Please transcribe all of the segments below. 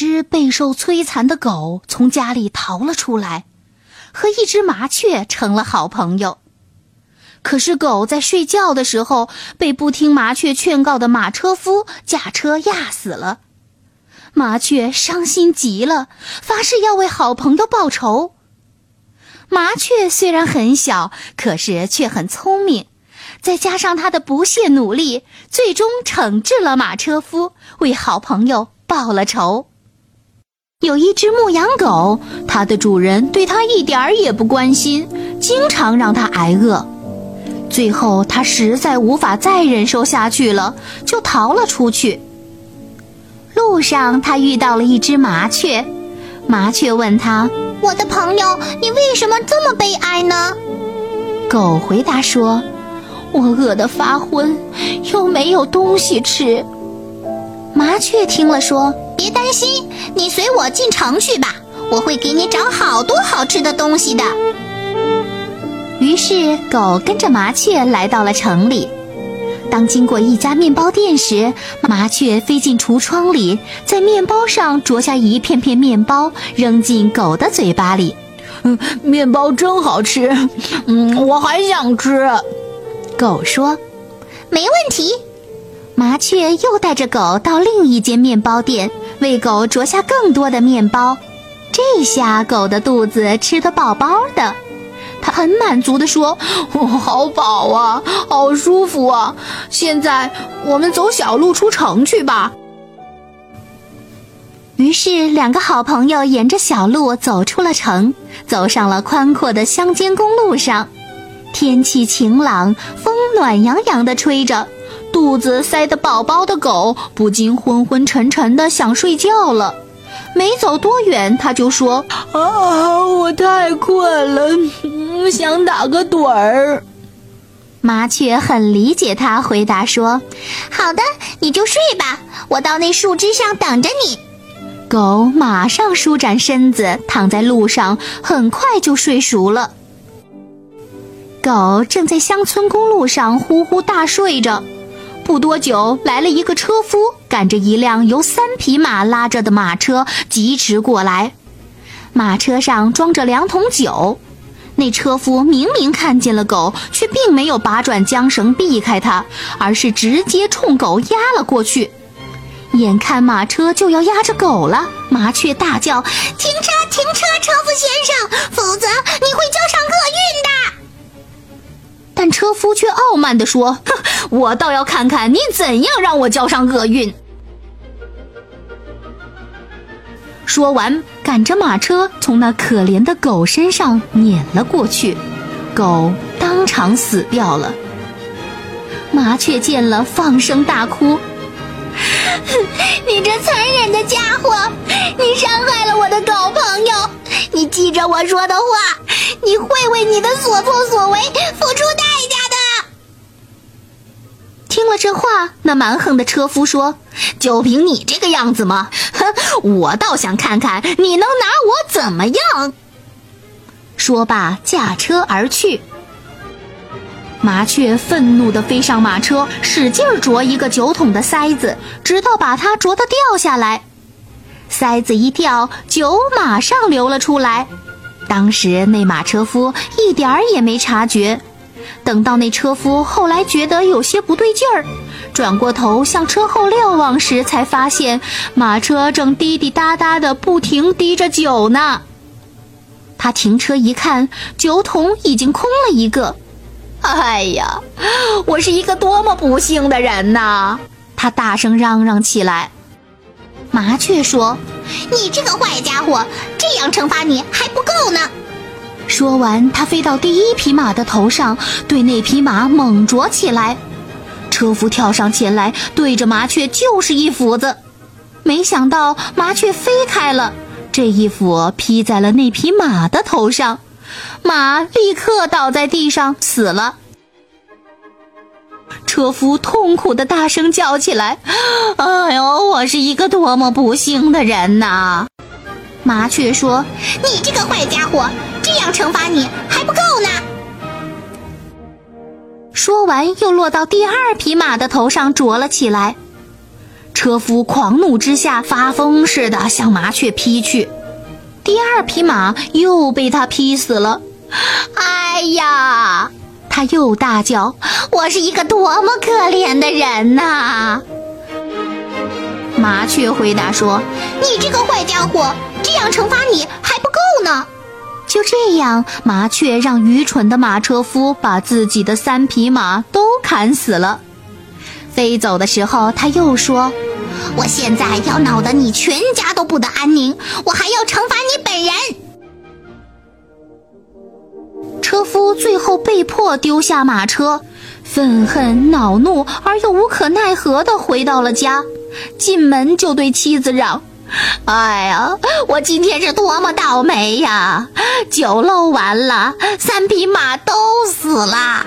只备受摧残的狗从家里逃了出来，和一只麻雀成了好朋友。可是狗在睡觉的时候被不听麻雀劝告的马车夫驾车压死了，麻雀伤心极了，发誓要为好朋友报仇。麻雀虽然很小，可是却很聪明，再加上它的不懈努力，最终惩治了马车夫，为好朋友报了仇。有一只牧羊狗，它的主人对它一点儿也不关心，经常让它挨饿。最后，它实在无法再忍受下去了，就逃了出去。路上，它遇到了一只麻雀，麻雀问它：“我的朋友，你为什么这么悲哀呢？”狗回答说：“我饿得发昏，又没有东西吃。”麻雀听了说。别担心，你随我进城去吧，我会给你找好多好吃的东西的。于是，狗跟着麻雀来到了城里。当经过一家面包店时，麻雀飞进橱窗里，在面包上啄下一片片面包，扔进狗的嘴巴里。嗯，面包真好吃，嗯，我还想吃。狗说：“没问题。”麻雀又带着狗到另一间面包店。为狗啄下更多的面包，这下狗的肚子吃得饱饱的，它很满足地说：“我好饱啊，好舒服啊！现在我们走小路出城去吧。”于是，两个好朋友沿着小路走出了城，走上了宽阔的乡间公路上。天气晴朗，风暖洋洋地吹着。肚子塞得饱饱的狗不禁昏昏沉沉的想睡觉了，没走多远，他就说：“啊，我太困了，想打个盹儿。”麻雀很理解他，回答说：“好的，你就睡吧，我到那树枝上等着你。”狗马上舒展身子，躺在路上，很快就睡熟了。狗正在乡村公路上呼呼大睡着。不多久，来了一个车夫，赶着一辆由三匹马拉着的马车疾驰过来。马车上装着两桶酒。那车夫明明看见了狗，却并没有拔转缰绳避开它，而是直接冲狗压了过去。眼看马车就要压着狗了，麻雀大叫：“停车！停车！车夫先生，否则你会交上厄运的。”但车夫却傲慢地说：“哼，我倒要看看你怎样让我交上厄运。”说完，赶着马车从那可怜的狗身上碾了过去，狗当场死掉了。麻雀见了，放声大哭：“ 你这残忍的家伙，你伤害了我的狗朋友！你记着我说的话，你会为你的所作所为付出代。”听了这话，那蛮横的车夫说：“就凭你这个样子吗？哼，我倒想看看你能拿我怎么样。”说罢，驾车而去。麻雀愤怒地飞上马车，使劲啄一个酒桶的塞子，直到把它啄得掉下来。塞子一掉，酒马上流了出来。当时那马车夫一点儿也没察觉。等到那车夫后来觉得有些不对劲儿，转过头向车后瞭望时，才发现马车正滴滴答答的不停滴着酒呢。他停车一看，酒桶已经空了一个。哎呀，我是一个多么不幸的人呐！他大声嚷嚷起来。麻雀说：“你这个坏家伙，这样惩罚你还不够呢。”说完，他飞到第一匹马的头上，对那匹马猛啄起来。车夫跳上前来，对着麻雀就是一斧子。没想到麻雀飞开了，这一斧劈在了那匹马的头上，马立刻倒在地上死了。车夫痛苦的大声叫起来：“哎呦，我是一个多么不幸的人呐！”麻雀说：“你这个坏家伙，这样惩罚你还不够呢。”说完，又落到第二匹马的头上啄了起来。车夫狂怒之下，发疯似的向麻雀劈去，第二匹马又被他劈死了。哎呀！他又大叫：“我是一个多么可怜的人呐！”麻雀回答说：“你这个坏家伙，这样惩罚你。”就这样，麻雀让愚蠢的马车夫把自己的三匹马都砍死了。飞走的时候，他又说：“我现在要闹得你全家都不得安宁，我还要惩罚你本人。”车夫最后被迫丢下马车，愤恨恼怒而又无可奈何地回到了家。进门就对妻子嚷：“哎呀，我今天是多么倒霉呀！酒漏完了，三匹马都死了。”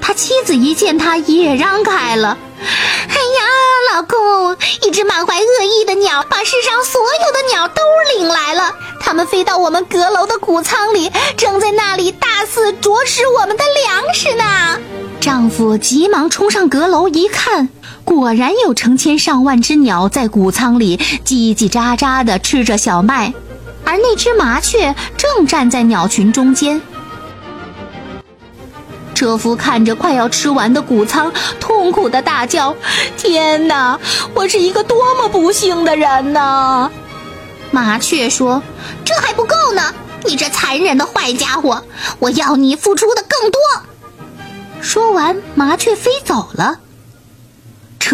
他妻子一见他也让开了。哎呀，老公，一只满怀恶意的鸟把世上所有的鸟都领来了，它们飞到我们阁楼的谷仓里，正在那里大肆啄食我们的粮食呢。丈夫急忙冲上阁楼一看，果然有成千上万只鸟在谷仓里叽叽喳喳地吃着小麦，而那只麻雀正站在鸟群中间。车夫看着快要吃完的谷仓，痛苦的大叫：“天哪，我是一个多么不幸的人呐！”麻雀说：“这还不够呢，你这残忍的坏家伙，我要你付出的更多。”说完，麻雀飞走了。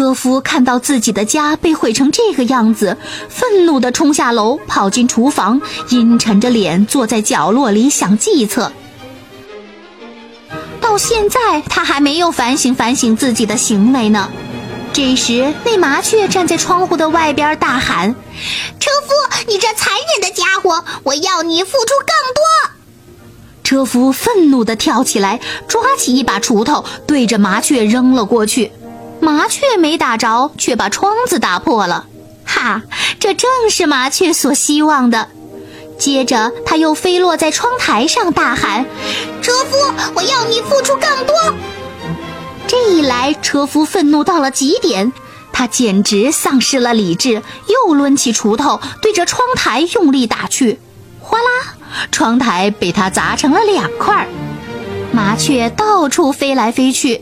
车夫看到自己的家被毁成这个样子，愤怒地冲下楼，跑进厨房，阴沉着脸坐在角落里想计策。到现在，他还没有反省反省自己的行为呢。这时，那麻雀站在窗户的外边大喊：“车夫，你这残忍的家伙，我要你付出更多！”车夫愤怒地跳起来，抓起一把锄头，对着麻雀扔了过去。麻雀没打着，却把窗子打破了。哈，这正是麻雀所希望的。接着，它又飞落在窗台上，大喊：“车夫，我要你付出更多！”这一来，车夫愤怒到了极点，他简直丧失了理智，又抡起锄头对着窗台用力打去。哗啦，窗台被他砸成了两块，麻雀到处飞来飞去。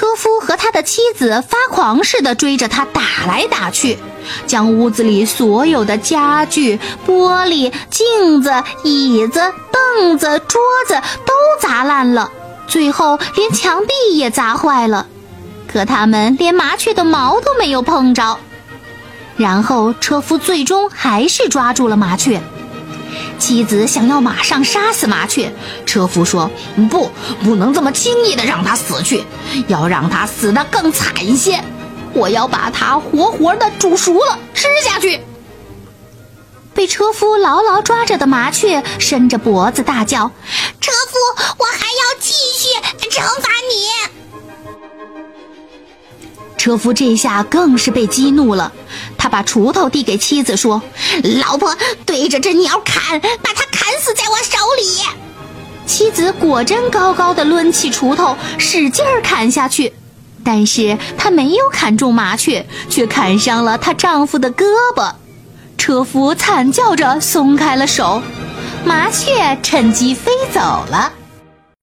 车夫和他的妻子发狂似的追着他打来打去，将屋子里所有的家具、玻璃、镜子、椅子、凳子、桌子都砸烂了，最后连墙壁也砸坏了。可他们连麻雀的毛都没有碰着。然后车夫最终还是抓住了麻雀。妻子想要马上杀死麻雀，车夫说：“不，不能这么轻易的让它死去，要让它死得更惨一些。我要把它活活的煮熟了吃下去。”被车夫牢牢抓着的麻雀伸着脖子大叫：“车夫，我还要继续惩罚你！”车夫这下更是被激怒了，他把锄头递给妻子说：“老婆，对着这鸟砍，把它砍死在我手里。”妻子果真高高的抡起锄头，使劲儿砍下去，但是她没有砍中麻雀，却砍伤了她丈夫的胳膊。车夫惨叫着松开了手，麻雀趁机飞走了。